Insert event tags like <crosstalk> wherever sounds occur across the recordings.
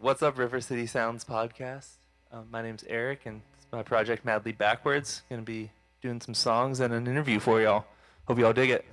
What's up, River City Sounds podcast? Um, my name's Eric, and it's my project Madly Backwards. Gonna be doing some songs and an interview for y'all. Hope y'all dig it.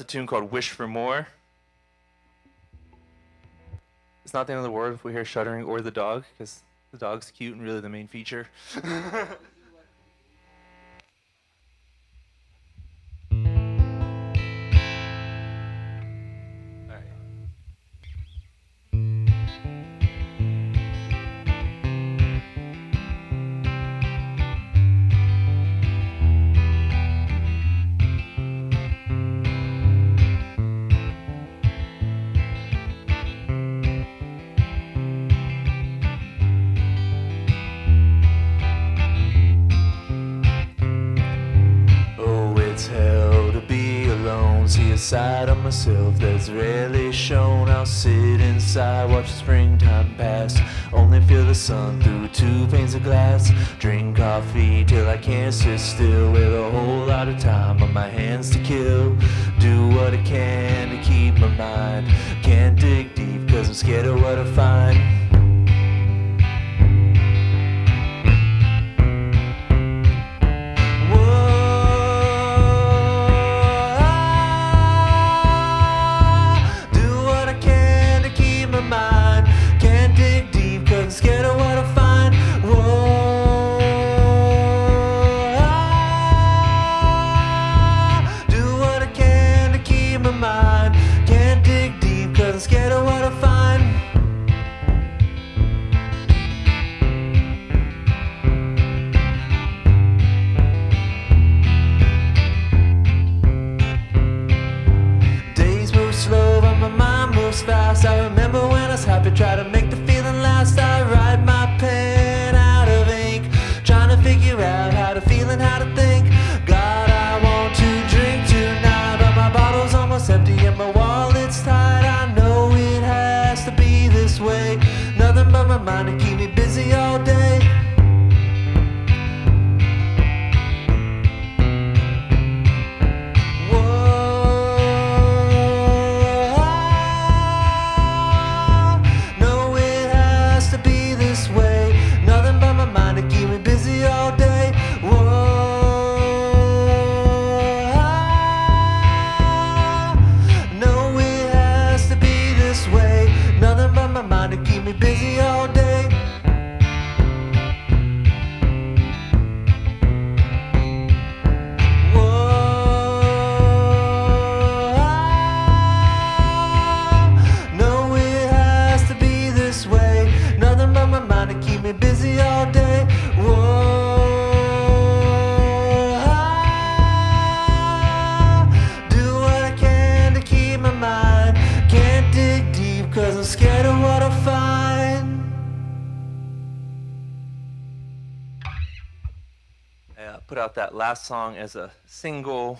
That's a tune called Wish for More. It's not the end of the world if we hear shuddering or the dog, because the dog's cute and really the main feature. <laughs> side of myself that's rarely shown. I'll sit inside, watch the springtime pass. Only feel the sun through two panes of glass. Drink coffee till I can't sit still. With a whole lot of time on my hands to kill. Do what I can to keep my mind. Can't dig deep cause I'm scared of what I find. put out that last song as a single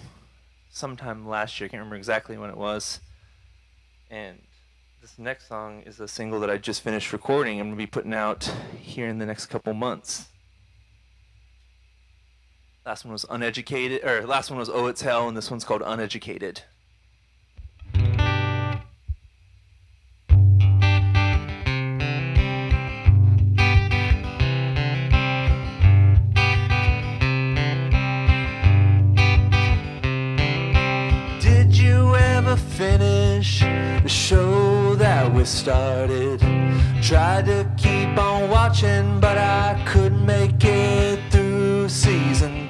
sometime last year. I can't remember exactly when it was. And this next song is a single that I just finished recording. I'm going to be putting out here in the next couple months. Last one was uneducated, or last one was Oh It's Hell, and this one's called Uneducated. we started. Tried to keep on watching, but I couldn't make it through season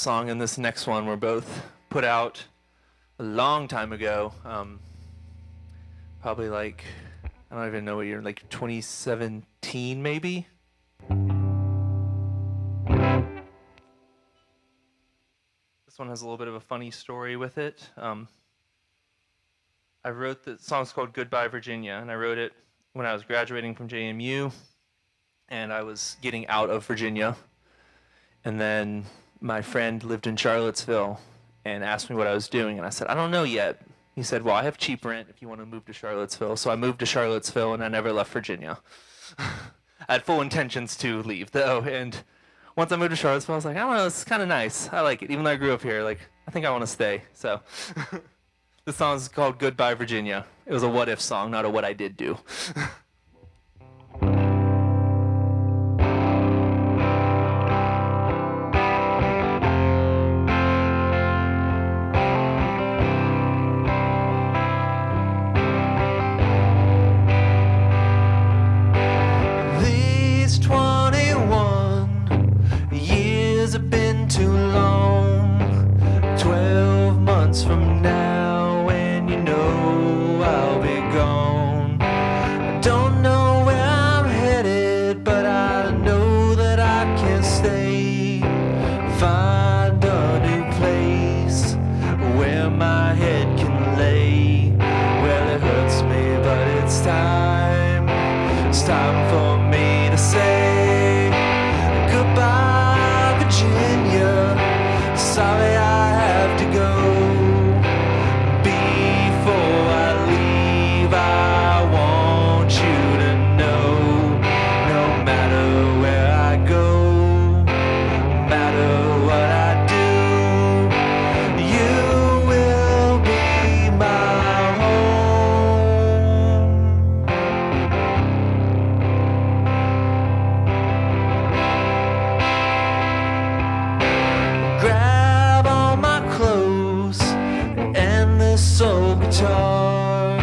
last song and this next one were both put out a long time ago. Um, probably like, I don't even know what year, like 2017 maybe? This one has a little bit of a funny story with it. Um, I wrote the song's called Goodbye Virginia, and I wrote it when I was graduating from JMU, and I was getting out of Virginia. And then my friend lived in Charlottesville and asked me what I was doing, and I said, I don't know yet. He said, Well, I have cheap rent if you want to move to Charlottesville. So I moved to Charlottesville, and I never left Virginia. <laughs> I had full intentions to leave, though, and once I moved to Charlottesville, I was like, I don't know, it's kind of nice. I like it, even though I grew up here. Like, I think I want to stay. So, <laughs> the song is called "Goodbye Virginia." It was a what if song, not a what I did do. <laughs> guitar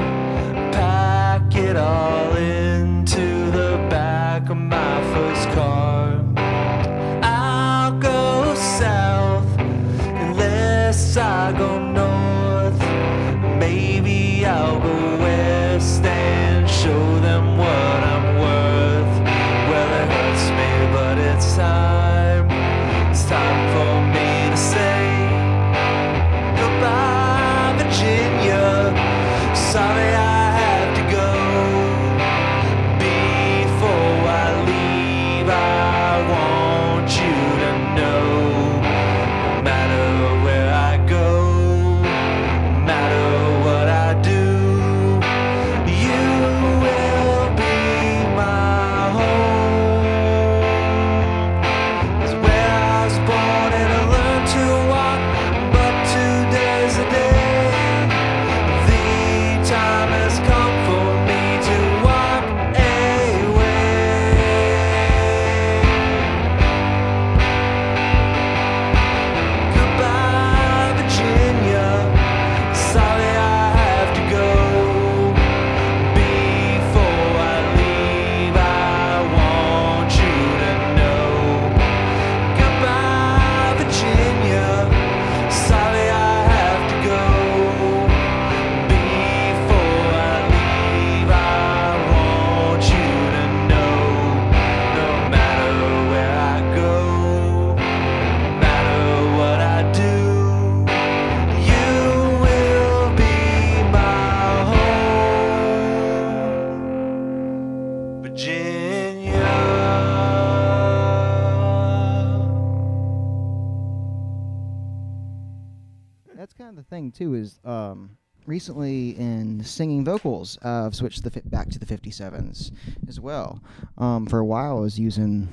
thing too. Is um, recently in singing vocals, uh, I've switched the fi- back to the 57s as well. Um, for a while, I was using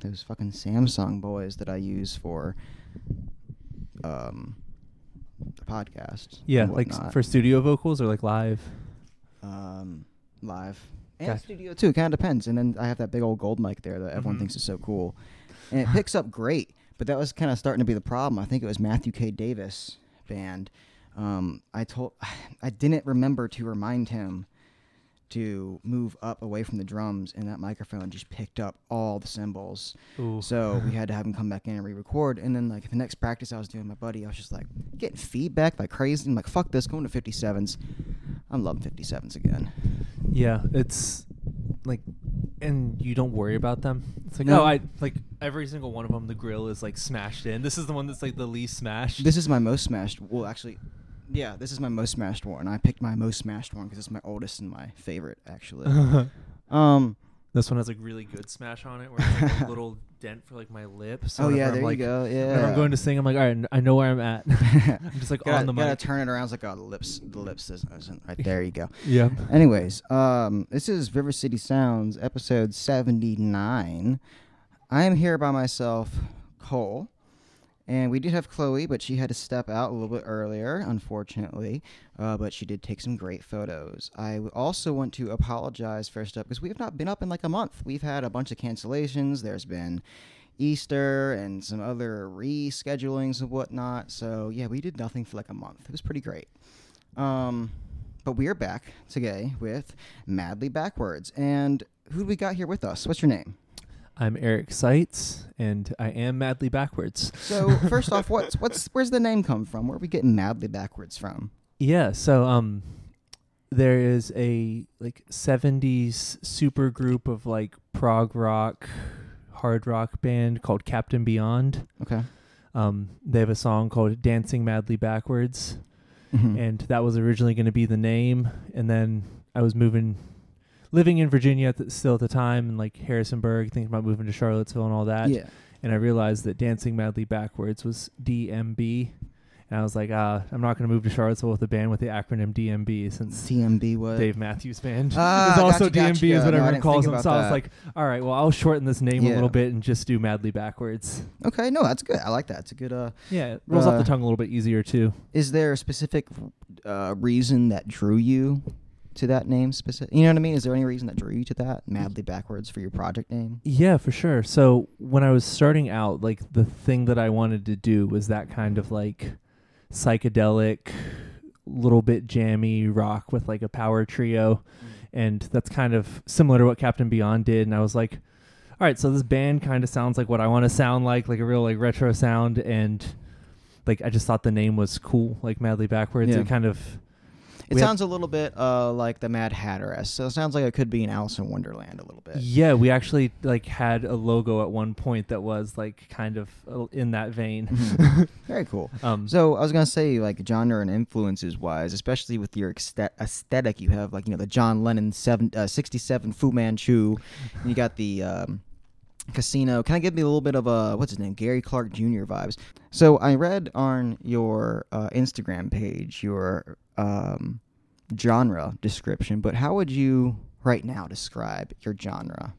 those fucking Samsung boys that I use for um, the podcast. Yeah, like s- for studio vocals or like live. um, live and Gotcha. studio too. Kind of depends. And then I have that big old gold mic there that everyone Mhm. thinks is so cool, <sighs> and it picks up great. But that was kind of starting to be the problem. I think it was Matthew K. Davis band. Um, I told <sighs> I didn't remember to remind him to move up away from the drums, and that microphone just picked up all the cymbals. Ooh. So we had to have him come back in and re-record. And then like the next practice I was doing, my buddy, I was just like getting feedback like crazy. I'm like, fuck this, going to 57s. I'm loving 57s again. Yeah, it's like, and you don't worry about them. It's like, No. oh, I like every single one of them. The grill is like smashed in. This is the one that's like the least smashed. This is my most smashed. Well, actually, yeah, this is my most smashed one. I picked my most smashed one because it's my oldest and my favorite, actually. <laughs> um. this one has like really good smash on it, where it's like a <laughs> little dent for like my lip. So oh whenever yeah, I'm, there like, you go. Yeah. Whenever I'm going to sing, I'm like, all right, I know where I'm at. <laughs> I'm just like gotta, on the gotta turn it around. It's like, oh, the lips, the lips isn't, isn't right there. You go. Yeah. Anyways, um, this is River City Sounds, episode 79. I am here by myself, Cole. And we did have Chloe, but she had to step out a little bit earlier, unfortunately. Uh, but she did take some great photos. I also want to apologize first up because we have not been up in like a month. We've had a bunch of cancellations. There's been Easter and some other reschedulings and whatnot. So yeah, we did nothing for like a month. It was pretty great. Um, but we are back today with Madly Backwards. And who do we got here with us? What's your name? I'm Eric Seitz, and I am madly backwards. So first off, what's what's where's the name come from? Where are we getting Madly Backwards from? Yeah, so um there is a like 70s super group of like prog rock, hard rock band called Captain Beyond. Okay. Um they have a song called Dancing Madly Backwards Mhm. and that was originally going to be the name and then I was moving living in Virginia at the, still at the time and like Harrisonburg thinking about moving to Charlottesville and all that yeah. and I realized that Dancing Madly Backwards was DMB. And I was like, uh, I'm not going to move to Charlottesville with a band with the acronym DMB since TMB was. Dave Matthews Band Ah, <laughs> is also gotcha, gotcha. DMB is what No, everyone calls them. So about I was like, all right, well, I'll shorten this name a little bit and just do Madly Backwards. Okay, no, that's good. I like that. It's a good. Uh, Yeah, it rolls off Uh, the tongue a little bit easier too. is there a specific uh, reason that drew you to that name? Specific. You know what I mean? Is there any reason that drew you to that Madly Backwards for your project name? Yeah, for sure. So when I was starting out, like the thing that I wanted to do was that kind of like psychedelic, little bit jammy rock with like a power trio. Mm. And that's kind of similar to what Captain Beyond did. And I was like, all right, so this band kind of sounds like what I want to sound like, like a real like retro sound, and like I just thought the name was cool, like Madly Backwards. Yeah. It kind of It We have- sounds a little bit uh, like the Mad Hatter. So it sounds like it could be an Alice in Wonderland a little bit. yeah, we actually like had a logo at one point that was like kind of uh, in that vein. Mhm. <laughs> Very cool. um, So I was gonna say, like genre and influences wise, especially with your aesthetic, you have like you know the John Lennon seven, uh, 67 Fu Manchu, and you got the um, Casino. Kind of give me a little bit of a what's his name, Gary Clark Jr. vibes. So I read on your uh, Instagram page your um, genre description, but how would you right now describe your genre?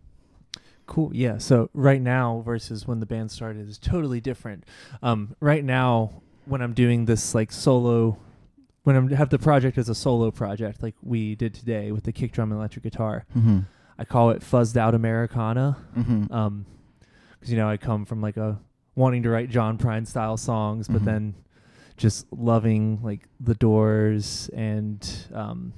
Cool. Yeah. So right now versus when the band started is totally different. Um, right now, when I'm doing this like solo, when I have the project as a solo project, like we did today with the kick drum and electric guitar, Mm-hmm. I call it fuzzed out Americana. Mm-hmm. Um, because you know I come from like a wanting to write John Prine style songs, but Mhm. then just loving like the Doors and um,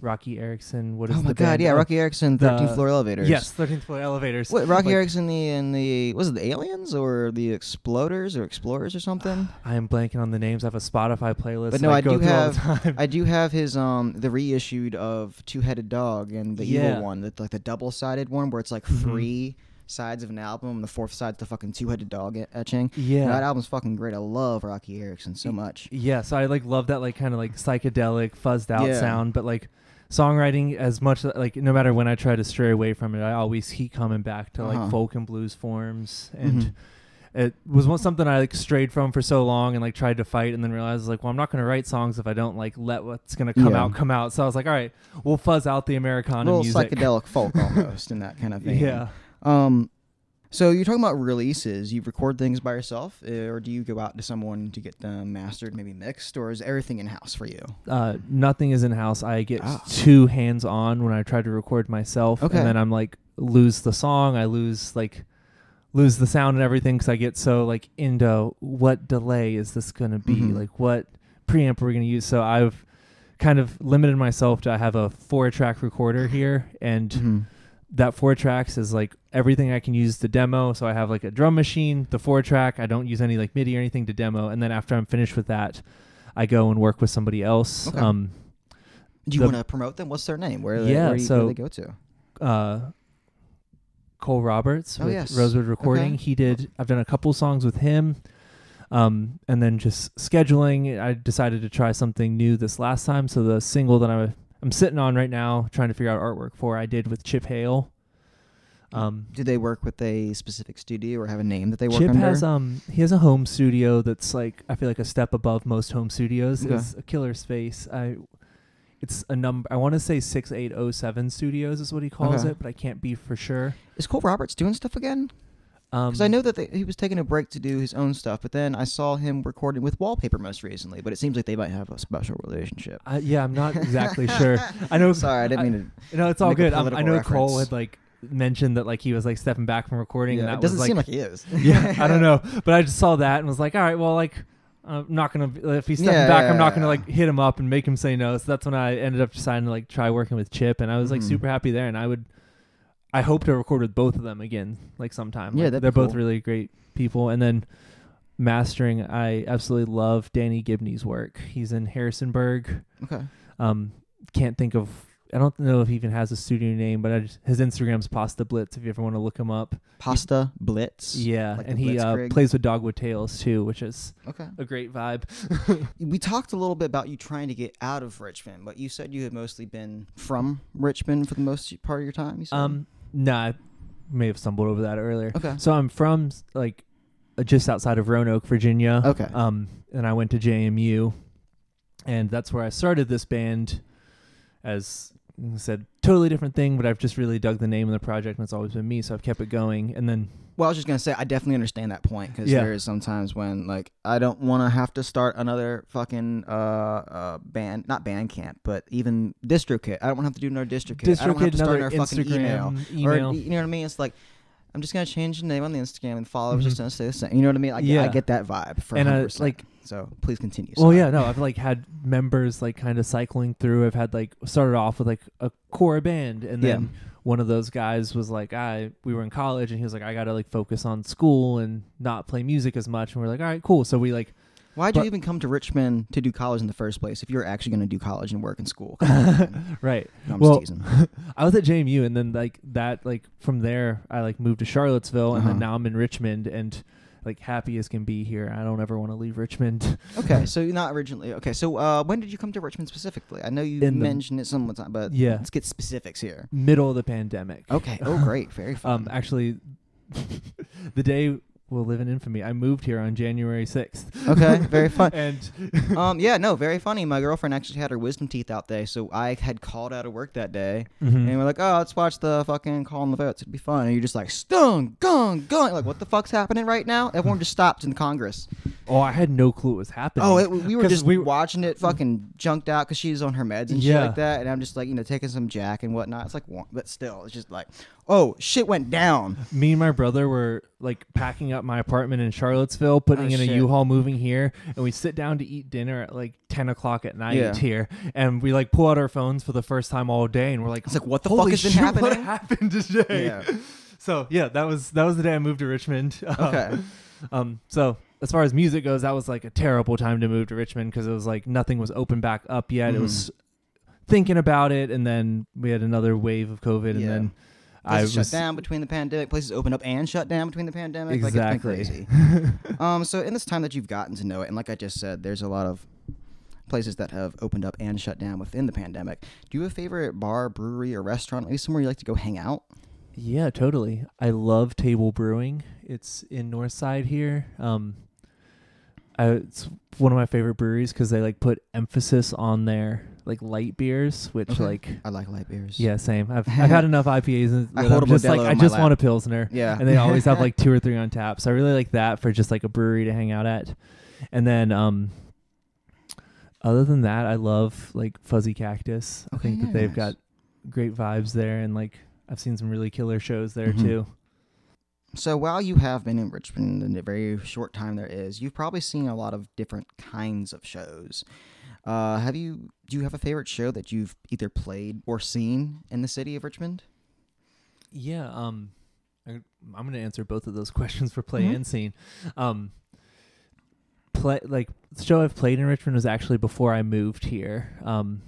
Roky Erickson. What is oh my God! Yeah, Roky Erickson, 13th floor elevators. Yes, thirteenth floor elevators. What Roky Like, Erickson the and the was it the aliens or the exploders or explorers or something? <sighs> I am blanking on the names. I have a Spotify playlist. But no, I go do through all the have- <laughs> I do have his um the reissued of Two Headed Dog and the Yeah. evil one, the, like the double sided one where it's like Mhm. three sides of an album. The fourth side's the fucking Two Headed Dog etching. yeah. that album's fucking great. I love Roky Erickson so much. Yeah, so I like love that like kind of like psychedelic fuzzed out Yeah. sound, but like songwriting as much like no matter when I try to stray away from it, I always keep coming back to Uh-huh. like folk and blues forms and Mhm. it was one, something I like strayed from for so long and like tried to fight and then realized like well I'm not going to write songs if I don't like let what's going to come Yeah. out come out. So I was like all right, we'll fuzz out the Americana little music. psychedelic folk <laughs> almost in that kind of thing. Yeah. Um, so you're talking about releases. You record things by yourself, uh, or do you go out to someone to get them mastered, maybe mixed, or is everything in house for you? Uh, nothing is in house. I get Ah. too hands on when I try to record myself, Okay. and then I'm like lose the song. I lose like lose the sound and everything because I get so like into what delay is this gonna be? Mhm. Like what preamp are we gonna use? So I've kind of limited myself to I have a four track recorder here and Mm-hmm. That four tracks is like everything I can use to demo. So I have like a drum machine, the four track. I don't use any like MIDI or anything to demo. And then after I'm finished with that, I go and work with somebody else. Okay. Um, Do you The- want to promote them? What's their name? Where, they, Yeah, where, do you, so- where they go to? uh, Cole Roberts Oh, with yes. Rosewood Recording. Okay. He did. I've done a couple songs with him. Um, and then just scheduling, I decided to try something new this last time. So the single that I'm I'm sitting on right now, trying to figure out artwork for, I did with Chip Hale. Um, Do they work with a specific studio or have a name that they work Chip under? has um he has a home studio that's like I feel like a step above most home studios. Okay. It's a killer space. I it's a number I want to say 6807 studios is what he calls Okay. it, but I can't be for sure. Is Cole Roberts doing stuff again? Um Because I know that they, he was taking a break to do his own stuff, but then I saw him recording with Wallpaper most recently. But it seems like they might have a special relationship. I, yeah, I'm not exactly <laughs> sure. I know Sorry, I didn't mean to. No, it's all good. Um, I know Cole had like mentioned that like he was like stepping back from recording and that it doesn't was like, seem like he is. <laughs> yeah, I don't <laughs> know, but I just saw that and was like, all right, well, like, I'm not gonna if he's stepping Yeah, back, yeah, I'm not yeah. gonna like hit him up and make him say no. So that's when I ended up deciding to like try working with Chip, and I was like Mhm. super happy there. And I would, I hope to record with both of them again, like sometime. Yeah, Like, they're both really great people. And then mastering, I absolutely love Danny Gibney's work. He's in Harrisonburg. Okay. Um, can't think of. I don't know if he even has a studio name, but I just, his Instagram's Pasta Blitz. If you ever want to look him up, Pasta Blitz. yeah, like and he uh, plays with Dogwood Tales too, which is Okay. a great vibe. <laughs> We talked a little bit about you trying to get out of Richmond, but you said you had mostly been from Richmond for the most part of your time. You said? um, nah, I may have stumbled over that earlier. Okay. So I'm from like uh, just outside of Roanoke, Virginia. Okay. Um, and I went to JMU, and that's where I started this band. As said, totally different thing, but I've just really dug the name of the project, and it's always been me, so I've kept it going. And then Well, I was just gonna say I definitely understand that point because Yeah. there is sometimes when like I don't want to have to start another fucking uh uh band, not band camp, but even DistroKid. I don't want to have to do another DistroKid. I don't have to start another another fucking email. Email. Or you know what I mean? It's like I'm just gonna change the name on the Instagram and followers Mhm. just gonna stay the same. You know what I mean? I, Yeah. I get that vibe for And, uh, 100%. like- so please continue. Well, yeah, no, I've like had members like kind of cycling through. I've had like started off with like a core band, and Yeah. then one of those guys was like, I we were in college and he was like, I gotta like focus on school and not play music as much. And we're like, all right, cool. So we like Why'd you even come to Richmond to do college in the first place if you were actually going to do college and work in school? On, <laughs> right. No, Well. <laughs> I was at JMU and then like that like from there I like moved to Charlottesville and Uh-huh. then now I'm in Richmond and like happy as can be here. I don't ever want to leave Richmond. <laughs> Okay, so you're not originally okay. So uh, when did you come to Richmond specifically? I know you In the- mentioned it some time, but Yeah. let's get specifics here. Middle of the pandemic. Okay. Oh, great. Very fun. Um actually the day will live in infamy. I moved here on January 6th. okay. <laughs> Very fun. and <laughs> um, yeah, no, very funny. My girlfriend actually had her wisdom teeth out day, so I had called out of work that day, Mhm. and we're like, "Oh, let's watch the fucking calling the votes. It'd be fun." And you're just like, "Stung, gung, gung!" Like, what the fuck's happening right now? Everyone just stopped in Congress. oh, I had no clue what was happening. Oh, it, we were just we- watching it, fucking junked out because she's on her meds and shit like that, and I'm just like, you know, taking some Jack and whatnot. It's like, but still, it's just like, oh, shit went down. me and my brother were like packing up my apartment in Charlottesville, putting Oh, in a shit. U-Haul, moving here, and we sit down to eat dinner at like ten o'clock at night Yeah. here, and we like pull out our phones for the first time all day, and we're like, It's like, what the "Holy fuck has been shit, happening? What happened today? Yeah. <laughs> So yeah, that was that was the day I moved to Richmond. <laughs> Okay. um. So as far as music goes, that was like a terrible time to move to Richmond because it was like nothing was open back up yet. It was thinking about it, and then we had another wave of COVID, and Yeah. then. I Places was shut down between the pandemic. Places open up and shut down between the pandemic. Exactly. Like it's been crazy. <laughs> um, so in this time that you've gotten to know it, and like I just said, there's a lot of places that have opened up and shut down within the pandemic. Do you have a favorite bar, brewery, or restaurant? Maybe somewhere you like to go hang out? Yeah, totally. I love Tabol Brewing. It's in Northside here. Um, I, it's one of my favorite breweries because they like put emphasis on their like light beers, which Okay. like I like light beers. yeah, same. I've <laughs> I've had enough IPAs and I that hold I'm a just like Modelo I in my just lap. want a pilsner, Yeah. and they always have like <laughs> two or three on tap. So I really like that for just like a brewery to hang out at. And then um, other than that, I love like Fuzzy Cactus. I Okay, think that they've nice. got great vibes there, and like I've seen some really killer shows there Mhm. too. So while you have been in Richmond in the very short time there is, you've probably seen a lot of different kinds of shows. Uh, have you? Do you have a favorite show that you've either played or seen in the city of Richmond? Yeah, um, I, I'm gonna answer both of those <laughs> questions for play Mhm. and scene. Um, play like the show I've played in Richmond was actually before I moved here. Um,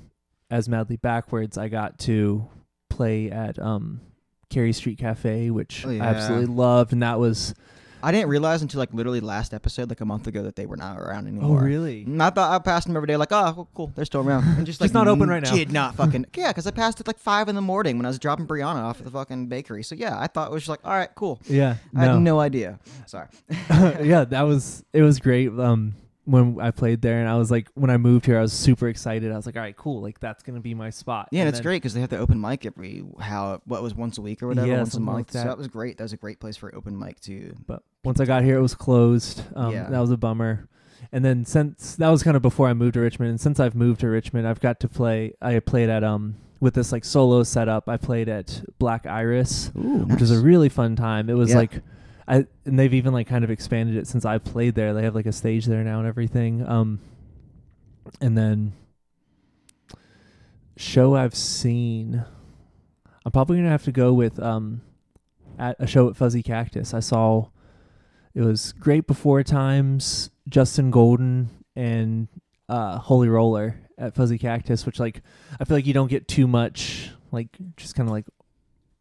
as Madly Backwards, I got to play at um Cary Street Cafe, which Oh, I absolutely loved, and that was I didn't realize until like literally last episode, like a month ago, that they were not around anymore. oh really And I thought I passed them every day, like, oh, cool, cool, they're still around. And just like Just not open right now. Did not fucking <laughs> yeah, because I passed it like five in the morning when I was dropping Brianna off at the fucking bakery. So yeah, I thought it was just like, all right, cool. yeah I no. had no idea. Sorry. <laughs> yeah, that was it was great. Um, when I played there, and I was like, when I moved here, I was super excited. I was like, all right, cool, like that's gonna be my spot. Yeah, and it's then- great because they have the open mic every how what was once a week or whatever, Yeah, once a month. like So that. that was great. That was a great place for open mic too. But once I got here, it was closed. Um, Yeah. That was a bummer. And then since that was kind of before I moved to Richmond, and since I've moved to Richmond, I've got to play. I played at um with this like solo setup. I played at Black Iris, Ooh, which was a really fun time. It was Yeah. like, I and they've even like kind of expanded it since I played there. They have like a stage there now and everything. Um, and then show I've seen, I'm probably gonna have to go with um, at a show at Fuzzy Cactus. I saw it was Great Before Times, Justin Golden, and uh, Holy Roller at Fuzzy Cactus, which like I feel like you don't get too much like just kind of like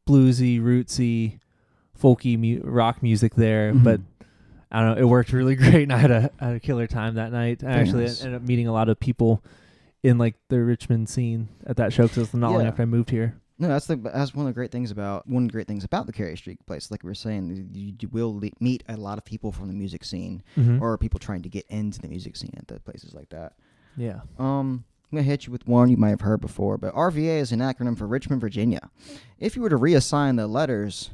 bluesy, rootsy, folky mu- rock music there, Mhm. but I don't know. It worked really <laughs> great, and I had a, had a killer time that night. I Very actually nice. ended up meeting a lot of people in like the Richmond scene at that show because not long after I moved here. No, that's the that's one of the great things about one of the great things about the Cary Street place. Like we were saying, you, you will le- meet a lot of people from the music scene Mm-hmm. or people trying to get into the music scene at the places like that. yeah. Um, I'm gonna hit you with one you might have heard before, but RVA is an acronym for Richmond, Virginia. If you were to reassign the letters,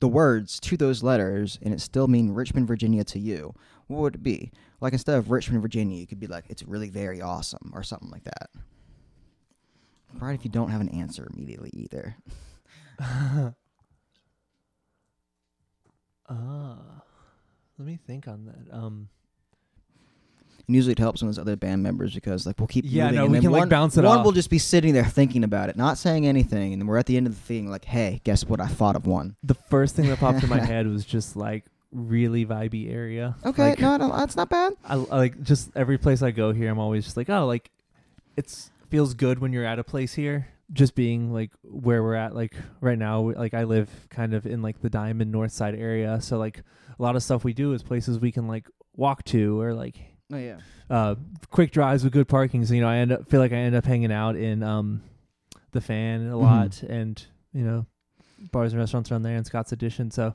the words to those letters, and it still mean Richmond, Virginia to you, what would it be? Like instead of Richmond, Virginia, you could be like, it's really very awesome, or something like that. Right if you don't have an answer immediately either. <laughs> Ah, let me think on that. Um, And usually it helps when there's other band members because like we'll keep Yeah, moving, no, and we then can, like, bounce it one off. will just be sitting there thinking about it, not saying anything, and then we're at the end of the thing like, hey, guess what? I thought of one. The first thing that popped in my <laughs> head was just like really vibey area. Okay, Like, no, don't, that's not bad. I, I like just every place I go here, I'm always just like, oh, like it's feels good when you're at a place here. Just being like where we're at, like right now, like I live kind of in like the Diamond North Side area, so like a lot of stuff we do is places we can like walk to or like Oh yeah. uh quick drives with good parking. So you know, I end up feel like I end up hanging out in um the fan a Mhm. lot, and you know, bars and restaurants around there and Scott's Addition. So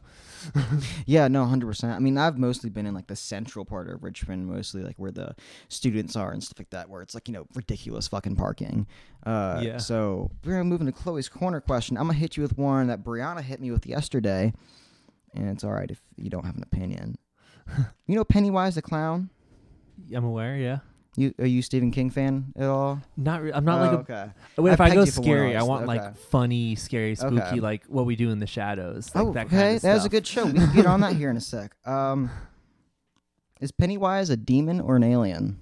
<laughs> Yeah, no, hundred percent. I mean, I've mostly been in like the central part of Richmond, mostly like where the students are and stuff like that, where it's like you know ridiculous fucking parking. Uh, Yeah. So we're gonna move into Chloe's corner question. I'm gonna hit you with one that Brianna hit me with yesterday, and it's all right if you don't have an opinion. <laughs> you know Pennywise the clown. I'm aware, yeah. You are you a Stephen King fan at all? Not, re- I'm not Oh, like a okay. Well, I if I go you for one scary, I want okay. like funny, scary, spooky, Okay. like what we do in the shadows. Like oh, that okay. kind of that was a good show. We can get on that here in a sec. <laughs> Um, is Pennywise a demon or an alien?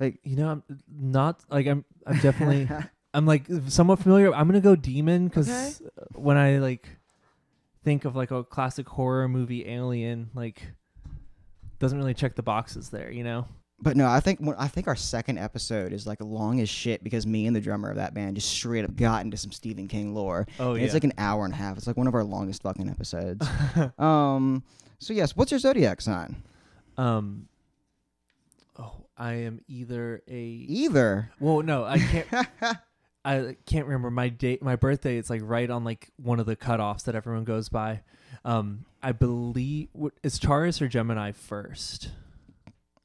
like You know, I'm not like I'm. I'm definitely. <laughs> I'm like somewhat familiar. I'm gonna go demon because Okay. when I like think of like a classic horror movie, Alien, like doesn't really check the boxes there. You know. But no, I think I think our second episode is like long as shit because me and the drummer of that band just straight up got into some Stephen King lore. Oh And yeah. It's like an hour and a half. It's like one of our longest fucking episodes. <laughs> um. So yes, what's your zodiac sign? um. Oh, I am either a. Either. Well, no, I can't. <laughs> I can't remember my date. My birthday. It's like right on like one of the cutoffs that everyone goes by. Um, I believe is Taurus or Gemini first.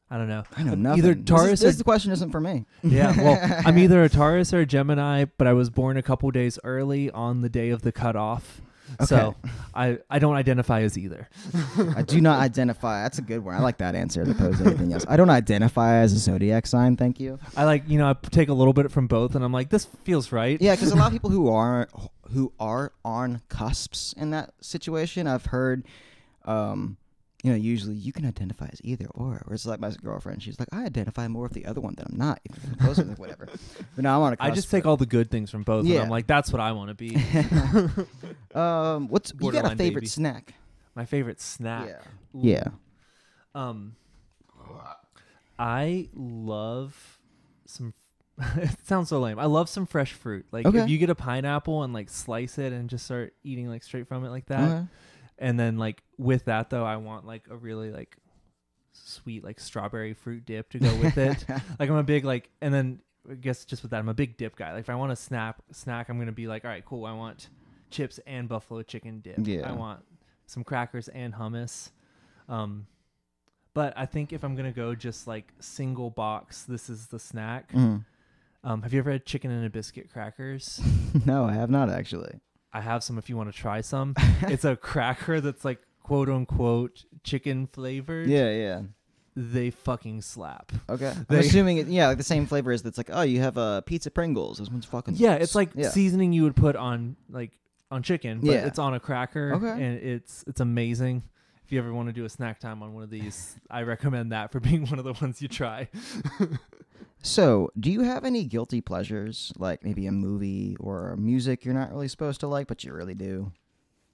I don't know. I know nothing. Either This is- Taurus This, or- the question isn't for me. Yeah, well, <laughs> I'm either a Taurus or a Gemini, but I was born a couple days early on the day of the cutoff. So I I don't identify as either. <laughs> I do not identify. That's a good one. I like that answer as opposed to anything else. I don't identify as a zodiac sign. Thank you. I like you know I take a little bit from both, and I'm like this feels right. Yeah, because a lot of <laughs> people who are who are on cusps in that situation, I've heard, um, you know, usually you can identify as either or. Or it's like my girlfriend. She's like, I identify more with the other one than I'm not. Even if I'm closer, like whatever. <laughs> But no, I'm on a. I just take all the good things from both, and Yeah. I'm like that's what I want to be. <laughs> um, what's you got a favorite baby. snack? My favorite snack. Yeah. Yeah. Um, I love some. <laughs> it sounds so lame. I love some fresh fruit. Like Okay. if you get a pineapple and like slice it and just start eating like straight from it like that, Okay. And then like with that though, I want like a really like sweet like strawberry fruit dip to go with it. <laughs> like I'm a big like, and then I guess just with that, I'm a big dip guy. Like if I want a snap snack, I'm gonna be like, all right, cool. I want chips and buffalo chicken dip. Yeah. I want some crackers and hummus. Um, but I think if I'm gonna go just like single box, this is the snack. Mm. Um, have you ever had chicken and a biscuit crackers? <laughs> no, I have not actually. I have some if you want to try some. <laughs> it's a cracker that's like quote unquote chicken flavored. Yeah, yeah. They fucking slap. Okay. I'm assuming it, yeah, like the same flavor as that's like, oh, you have a uh, pizza Pringles. This one's fucking Yeah, it's like yeah. seasoning you would put on like on chicken, but Yeah. it's on a cracker Okay. and it's it's amazing. If you ever want to do a snack time on one of these, I recommend that for being <laughs> one of the ones you try. <laughs> So, do you have any guilty pleasures, like maybe a movie or music you're not really supposed to like, but you really do?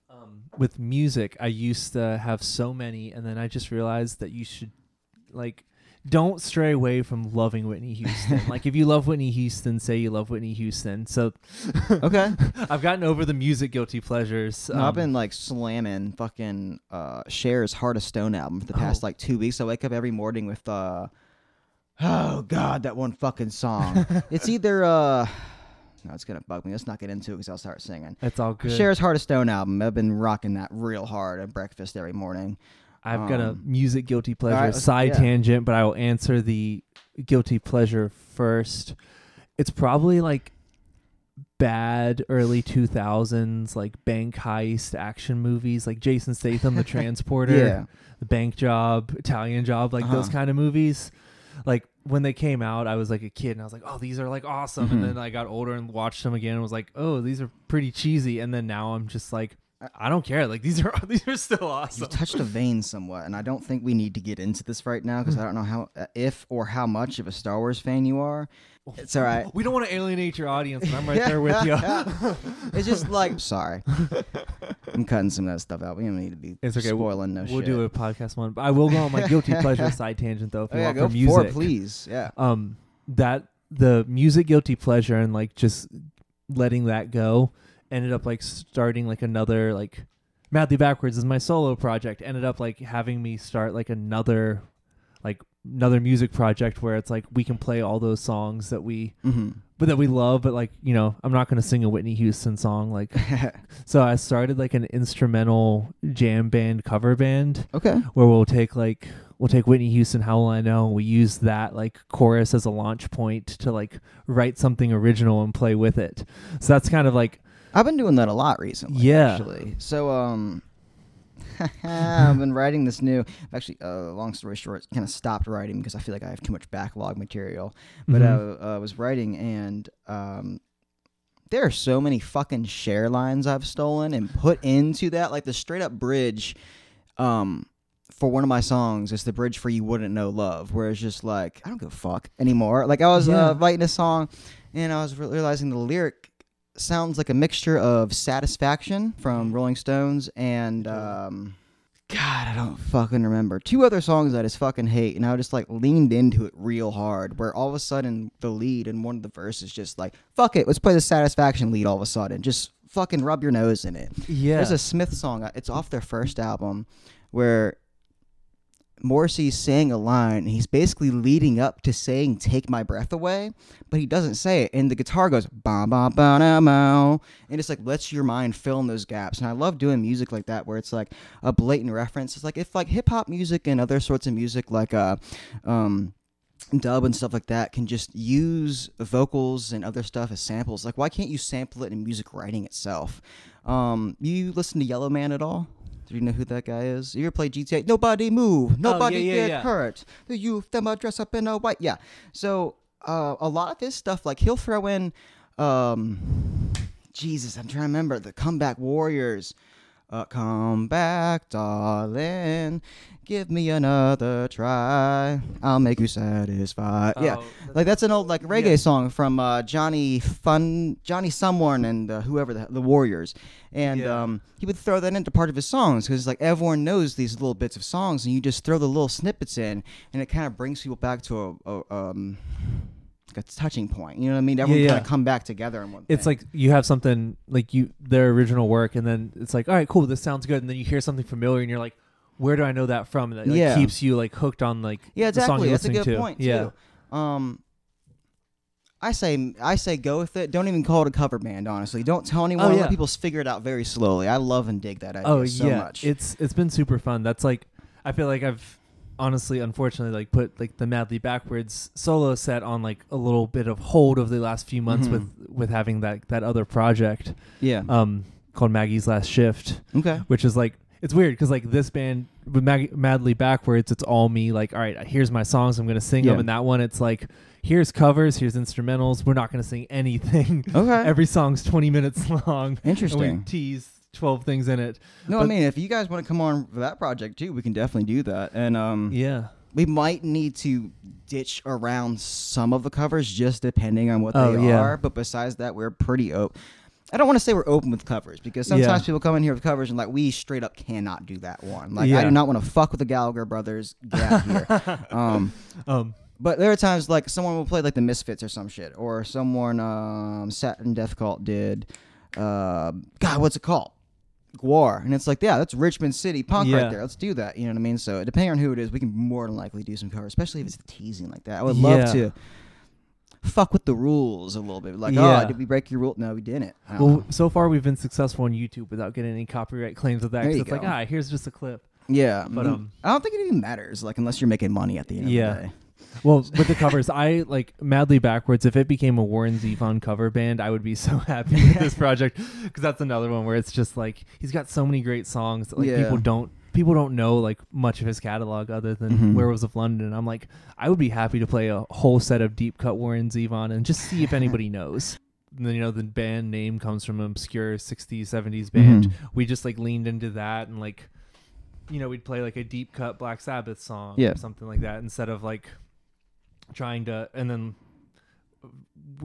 Um, with music, I used to have so many, and then I just realized that you should like don't stray away from loving Whitney Houston. like if you love <laughs> Whitney Houston, say you love Whitney Houston. So Okay. <laughs> I've gotten over the music guilty pleasures. no, I've Um, been like slamming fucking uh, Cher's Heart of Stone album for the past Oh. like two weeks. I wake up every morning with uh, oh god, that one fucking song. <laughs> it's either uh, no, it's gonna bug me. Let's not get into it because I'll start singing. it's all good. Cher's Heart of Stone album. I've been rocking that real hard at breakfast every morning. I've got a Um, music guilty pleasure let's- side yeah. tangent, but I will answer the guilty pleasure first. It's probably like bad early 2000s like bank heist action movies like Jason Statham the <laughs> transporter Yeah. the bank job Italian job like those Uh-huh. kind of movies like when they came out I was like a kid and I was like oh these are like awesome Mhm. and then I got older and watched them again and was like oh these are pretty cheesy and then now I'm just like I don't care. Like these are <laughs> these are still awesome. You touched a vein somewhat, and I don't think we need to get into this right now because I don't know how, uh, if or how much of a Star Wars fan you are. It's all right. We don't want to alienate your audience, and I'm right there with you. <laughs> It's just like, I'm sorry, <laughs> I'm cutting some of that stuff out. We don't need to be It's okay. We'll- spoiling no we'll shit. do a podcast one. But I will go on my guilty <laughs> pleasure side tangent though. If Oh, you yeah, want go for music, for it, please. Yeah. um that the music guilty pleasure and like just letting that go ended up like starting like another like madly backwards is my solo project ended up like having me start like another like another music project where it's like we can play all those songs that we hmm but that we love but like you know i'm not going to sing a whitney houston song like <laughs> so i started like an instrumental jam band cover band okay. where we'll take like we'll take Whitney Houston, How Will I Know, and we use that like chorus as a launch point to like write something original and play with it. So that's kind of like I've been doing that a lot recently. Yeah. Actually. So um, <laughs> I've been writing this new. Actually, uh, long story short, kind of stopped writing because I feel like I have too much backlog material. But Mhm. I uh, was writing, and um, there are so many fucking Cher lines I've stolen and put into that, like the straight up bridge. Um, for one of my songs, it's the bridge for "You Wouldn't Know Love," where it's just like I don't give a fuck anymore. Like I was Yeah. uh, writing a song, and I was realizing the lyric sounds like a mixture of "Satisfaction" from Rolling Stones and um, God, I don't fucking remember two other songs I just fucking hate, and I just like leaned into it real hard. Where all of a sudden the lead in one of the verses just like fuck it, let's play the "Satisfaction" lead. All of a sudden, just fucking rub your nose in it. yeah, There's a Smith song. uh, It's off their first album, where Morrissey's saying a line. And he's basically leading up to saying "Take my breath away," but he doesn't say it, and the guitar goes ba ba ba da mo, and it's like lets your mind fill in those gaps. And I love doing music like that, where it's like a blatant reference. It's like if like hip hop music and other sorts of music, like uh, um dub and stuff like that can just use vocals and other stuff as samples. Like, why can't you sample it in music writing itself? Um, you listen to Yellowman at all? Do you know who that guy is? You ever play GTA? Nobody move, nobody Oh, yeah, get yeah. hurt. The youth them dress up in a white. Yeah. So uh, a lot of his stuff, like he'll throw in, um, Jesus, I'm trying to remember the Comeback Warriors. Uh, come back, darling. Give me another try. I'll make you satisfied. yeah, Oh, like that's an old like reggae Yeah. song from uh, Johnny Fun, Johnny Someone, and uh, whoever the, the Warriors. And Yeah. um, he would throw that into part of his songs because like everyone knows these little bits of songs, and you just throw the little snippets in, and it kind of brings people back to a, a um. A touching point, you know what I mean? Everyone Yeah, kind of come back together in one. it's thing. like you have something like you their original work, and then it's like, all right, cool, this sounds good, and then you hear something familiar, and you're like, where do I know that from? And that like, Yeah. keeps you like hooked on like Yeah, the song exactly. That's a good to. point yeah. too. Um, I say I say go with it. Don't even call it a cover band. Honestly, don't tell anyone. Oh, Let people figure it out very slowly. I love and dig that idea Oh so yeah, much. it's it's been super fun. That's like I feel like I've honestly, unfortunately, like put like the Madly Backwards solo set on like a little bit of hold over the last few months Mhm. with with having that that other project yeah. um called Maggie's Last Shift, okay. which is like it's weird because like this band with Mag- Madly Backwards, it's all me. Like, all right, here's my songs, I'm gonna sing Yeah. them, and that one, it's like. Here's covers. Here's instrumentals. We're not going to sing anything. Okay. <laughs> Every song's 20 minutes <laughs> long. Interesting. tease 12 things in it. No, I mean if you guys want to come on for that project too, we can definitely do that. And um, Yeah. we might need to ditch around some of the covers just depending on what Oh, they yeah. are. But besides that, we're pretty open. I don't want to say we're open with covers because sometimes Yeah. people come in here with covers and like we straight up cannot do that one. Like I do not want to fuck with the Gallagher brothers. Get out here. <laughs> um, Um, but there are times like someone will play like the Misfits or some shit, or someone um Satin Death Cult did. Uh, God, what's it called? GWAR, and it's like, yeah, that's Richmond City punk Yeah. right there. Let's do that. You know what I mean? So depending on who it is, we can more than likely do some covers, especially if it's teasing like that. I would love Yeah. to fuck with the rules a little bit. Like, Yeah. oh, did we break your rule? No, we didn't. Well, know. so far we've been successful on YouTube without getting any copyright claims with that. There it's like, ah, here's just a clip. yeah, but, mm, um, I don't think it even matters. Like, unless you're making money at the end Yeah. of the day. Well, with the covers, I like Madly Backwards. If it became a Warren Zevon cover band, I would be so <laughs> happy with this project because that's another one where it's just like he's got so many great songs that like Yeah. people don't people don't know like much of his catalog other than Mhm. Werewolves of London. I'm like, I would be happy to play a whole set of deep cut Warren Zevon and just see if anybody <laughs> knows. And then you know the band name comes from an obscure 60s 70s band Mhm. we just like leaned into that and like you know we'd play like a deep cut black sabbath song Yeah. or something like that instead of like trying to and then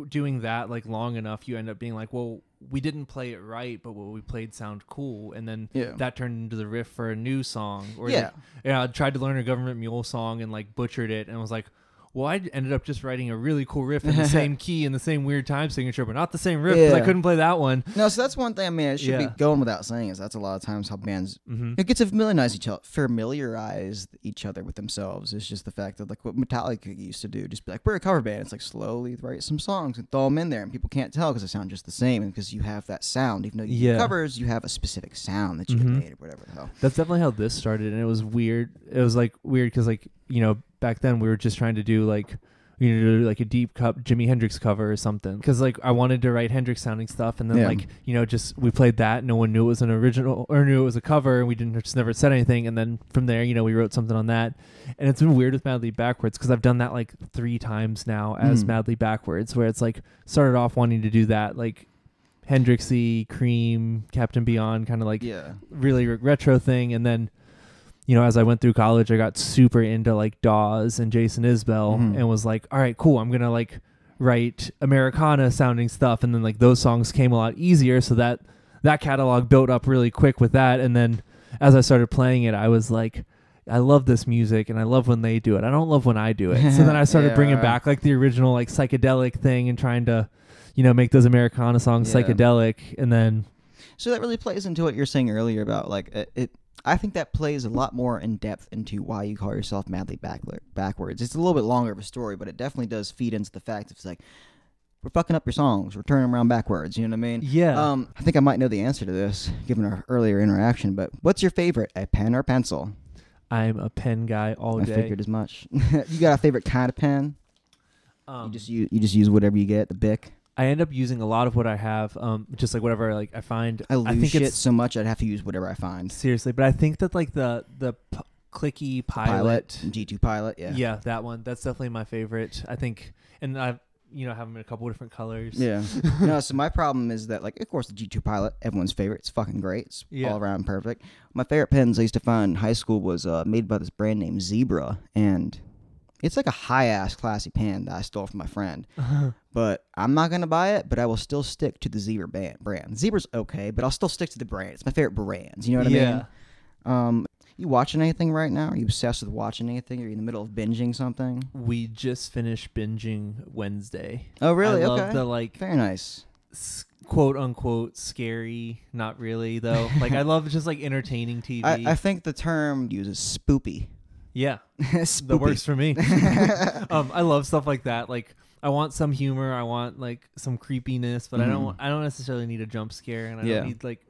doing that like long enough you end up being like well we didn't play it right but what we played sound cool and then Yeah. that turned into the riff for a new song or Yeah. yeah i tried to learn a government mule song and like butchered it and was like well, I ended up just writing a really cool riff in the <laughs> same key in the same weird time signature, but not the same riff because I couldn't play that one. No, so that's one thing. I mean, it should Yeah. be going without saying is that's a lot of times how bands hmm it gets to familiarize each other, familiarize each other with themselves. It's just the fact that like what Metallica used to do, just be like we're a cover band. It's like slowly write some songs and throw them in there, and people can't tell because they sound just the same, because you have that sound. Even though you Yeah. covers, you have a specific sound that you Mhm. made or whatever the hell. That's definitely how this started, and it was weird. It was like weird because like you know back then we were just trying to do like you know do like a deep cut Jimi Hendrix cover or something because like I wanted to write Hendrix sounding stuff, and then Yeah. like you know just we played that. No one knew it was an original or knew it was a cover, and we didn't just never said anything. And then from there, you know, we wrote something on that, and it's been weird with Madly Backwards because I've done that like three times now as Mm. Madly Backwards, where it's like started off wanting to do that like. Hendrixy, Cream, Captain Beyond, kind of like Yeah, really re- retro thing and then you know as i went through college i got super into like dawes and jason isbell Mhm. and was like all right cool i'm gonna like write americana sounding stuff and then like those songs came a lot easier so that that catalog built up really quick with that and then as i started playing it i was like I love this music and I love when they do it. I don't love when I do it. So then I <laughs> started bringing Yeah. back like the original like psychedelic thing and trying to, you know, make those Americana songs Yeah. psychedelic. And then so that really plays into what you're saying earlier about like it. it I think that plays a lot more in depth into why you call yourself madly backler- backwards. It's a little bit longer of a story, but it definitely does feed into the fact of it's like we're fucking up your songs, we're turning them around backwards. You know what I mean? yeah, Um, I think I might know the answer to this, given our earlier interaction. But what's your favorite, a pen or pencil? I'm a pen guy all I day. figured as much. <laughs> you got a favorite kind of pen? Um, you just use you just use whatever you get, the Bic. I end up using a lot of what I have, um, just like whatever like I find. I lose think shit it's so much I'd have to use whatever I find. seriously, but I think that like the the p- clicky pilot, G two Pilot, yeah, yeah. that one. That's definitely my favorite. I think, and I've you know have them in a couple different colors. Yeah. <laughs> no, so my problem is that, like, of course, the G2 Pilot, everyone's favorite. It's fucking great. It's Yeah. all around perfect. My favorite pens I used to find in high school was uh, made by this brand named Zebra. And it's like a high ass, classy pen that I stole from my friend. But I'm not going to buy it, but I will still stick to the Zebra band, brand. Zebra's okay, but I'll still stick to the brand. It's my favorite brands. You know what I yeah. mean? Um, you watching anything right now? Are you obsessed with watching anything? Are you in the middle of binging something? We just finished binging Wednesday. Oh, really? I love okay. the like Very nice. quote unquote scary. Not really though. like I <laughs> love just like entertaining TV. I, I think the term uses spoopy. Yeah. <laughs> that works for me. <laughs> <laughs> um, I love stuff like that. Like I want some humor. I want like some creepiness, but I Mhm. don't. I don't necessarily need a jump scare, and I Yeah. don't need like.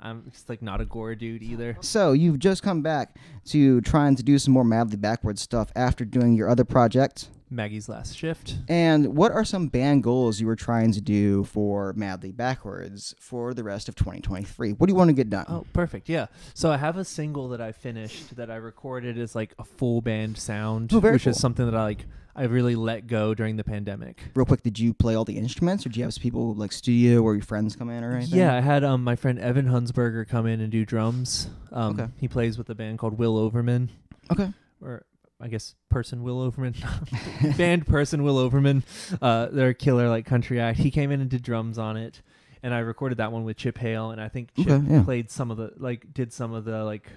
I'm just like not a gore dude either. So you've just come back to trying to do some more madly backwards stuff after doing your other project. Maggie's last shift. And what are some band goals you were trying to do for Madly Backwards for the rest of 2023? What do you want to get done? Oh, perfect. Yeah. So I have a single that I finished that I recorded as like a full band sound, Oh, which is something that I like. I really let go during the pandemic. Real quick, did you play all the instruments, or did you have some people like studio or your friends come in or anything? Yeah, I had um my friend Evan Hunsberger come in and do drums. Um, Okay. He plays with a band called Will Overman. Okay. or I guess person Will Overman, <laughs> band person Will Overman. Uh, they're a killer like country act. He came in and did drums on it, and I recorded that one with Chip Hale, and I think Chip Okay, yeah. played some of the like did some of the like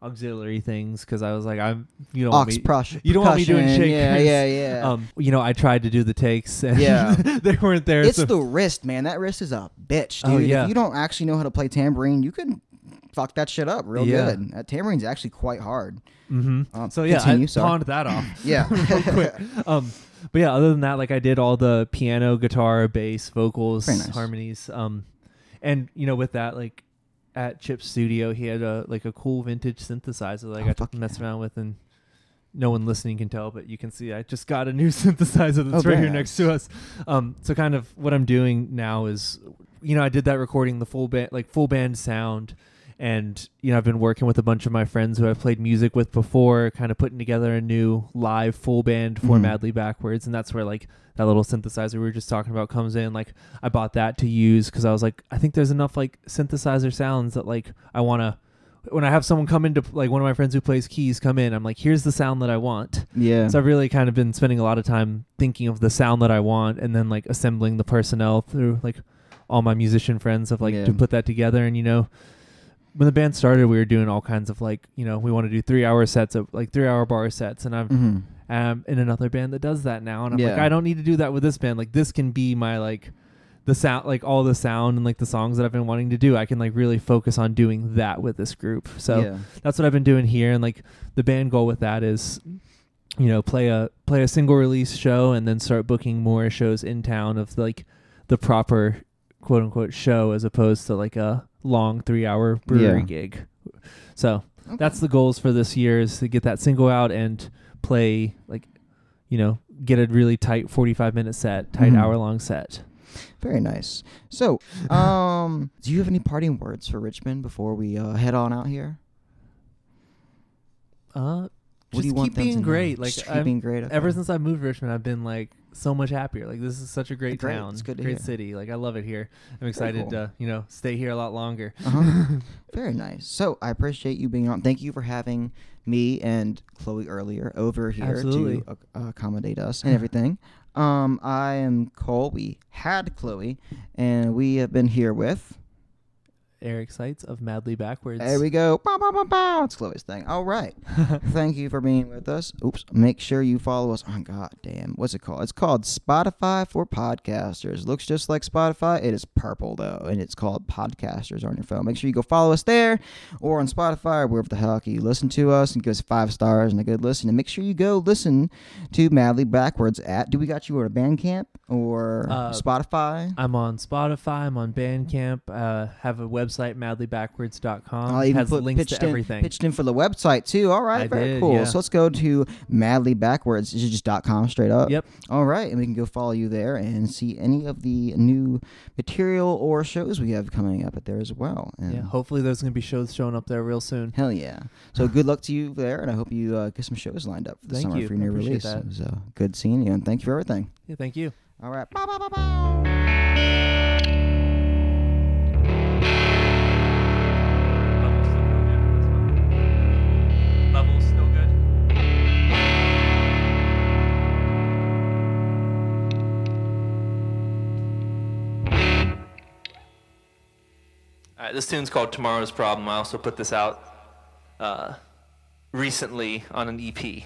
auxiliary things because I was like I'm you don't want Ox me. prush. you don't want me doing shakers. Yeah, yeah, <laughs> yeah. Um, you know, I tried to do the takes, and Yeah. <laughs> they weren't there. it's so- the wrist, man. That wrist is a bitch, dude. Oh, yeah. If you don't actually know how to play tambourine, you can fuck that shit up real Yeah. good. That tambourine's actually quite hard. hmm Um, So yeah, continue, I sorry. pawned that off. <laughs> Yeah. <laughs> quick. Um, but yeah, other than that, like I did all the piano, guitar, bass, vocals, nice. harmonies. Um, and you know, with that, like at Chip's studio, he had a like a cool vintage synthesizer that I Oh, got to mess yeah. around with, and no one listening can tell, but you can see I just got a new <laughs> synthesizer that's Oh, right here next to us. Um, so kind of what I'm doing now is, you know, I did that recording the full band, like full band sound. And you know I've been working with a bunch of my friends who I've played music with before, kind of putting together a new live full band for Mhm. Madly Backwards, and that's where like that little synthesizer we were just talking about comes in. Like I bought that to use because I was like, I think there's enough like synthesizer sounds that like I want to. When I have someone come into like one of my friends who plays keys come in, I'm like, here's the sound that I want. Yeah. So I've really kind of been spending a lot of time thinking of the sound that I want and then like assembling the personnel through like all my musician friends of like Yeah. to put that together and you know when the band started we were doing all kinds of like you know we want to do 3 hour sets of like 3 hour bar sets and I'm Mhm. um in another band that does that now and I'm like I don't need to do that with this band like this can be my like the sound like all the sound and like the songs that I've been wanting to do I can like really focus on doing that with this group so yeah. that's what I've been doing here and like the band goal with that is you know play a play a single release show and then start booking more shows in town of like the proper quote unquote show as opposed to like a long 3 hour brewery Yeah. gig. So Okay. that's the goals for this year is to get that single out and play like you know get a really tight 45 minute set, tight Mhm. hour long set. Very nice. So, <laughs> um, do you have any parting words for Richmond before we uh, head on out here? Uh What just do you keep them to being know? great. Like Just keep I'm- being great. Okay. ever since I moved to Richmond, I've been like so much happier. Like this is such a great, Great. town, It's good to great hear. city. Like I love it here. I'm excited cool. to you know stay here a lot longer. Uh-huh. <laughs> Very nice. So I appreciate you being on. Thank you for having me and Chloe earlier over here Absolutely. to ac- accommodate us and <laughs> everything. Um, I am Cole. We had Chloe, and we have been here with. Eric Seitz of Madly Backwards. There we go. Bow, bow, bow, bow. It's Chloe's thing. All right. <laughs> Thank you for being with us. Oops. Make sure you follow us on God damn. What's it called? It's called Spotify for Podcasters. Looks just like Spotify. It is purple though, and it's called Podcasters on your phone. Make sure you go follow us there or on Spotify or wherever the hell you listen to us and give us five stars and a good listen. And make sure you go listen to Madly Backwards at do we got you at a Bandcamp or Uh, Spotify? I'm on Spotify. I'm on Bandcamp. Uh, have a website madlybackwards.com. I'll even has put links pitched to in, everything. pitched in for the website too. All right, I very did, cool. yeah. So let's go to Madly Backwards. Is it just .com straight up? Yep. All right, and we can go follow you there and see any of the new material or shows we have coming up at there as well. And Yeah. Hopefully there's gonna be shows showing up there real soon. Hell yeah! So good luck to you there, and I hope you uh, get some shows lined up for the Thank summer you. for your new release. that. It was good seeing you, and thank you for everything. Yeah. Thank you. All right. Bow, bow, bow, bow. Still good. All right, this tune's called Tomorrow's Problem. I also put this out uh, recently on an E EP.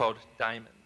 Called Diamonds.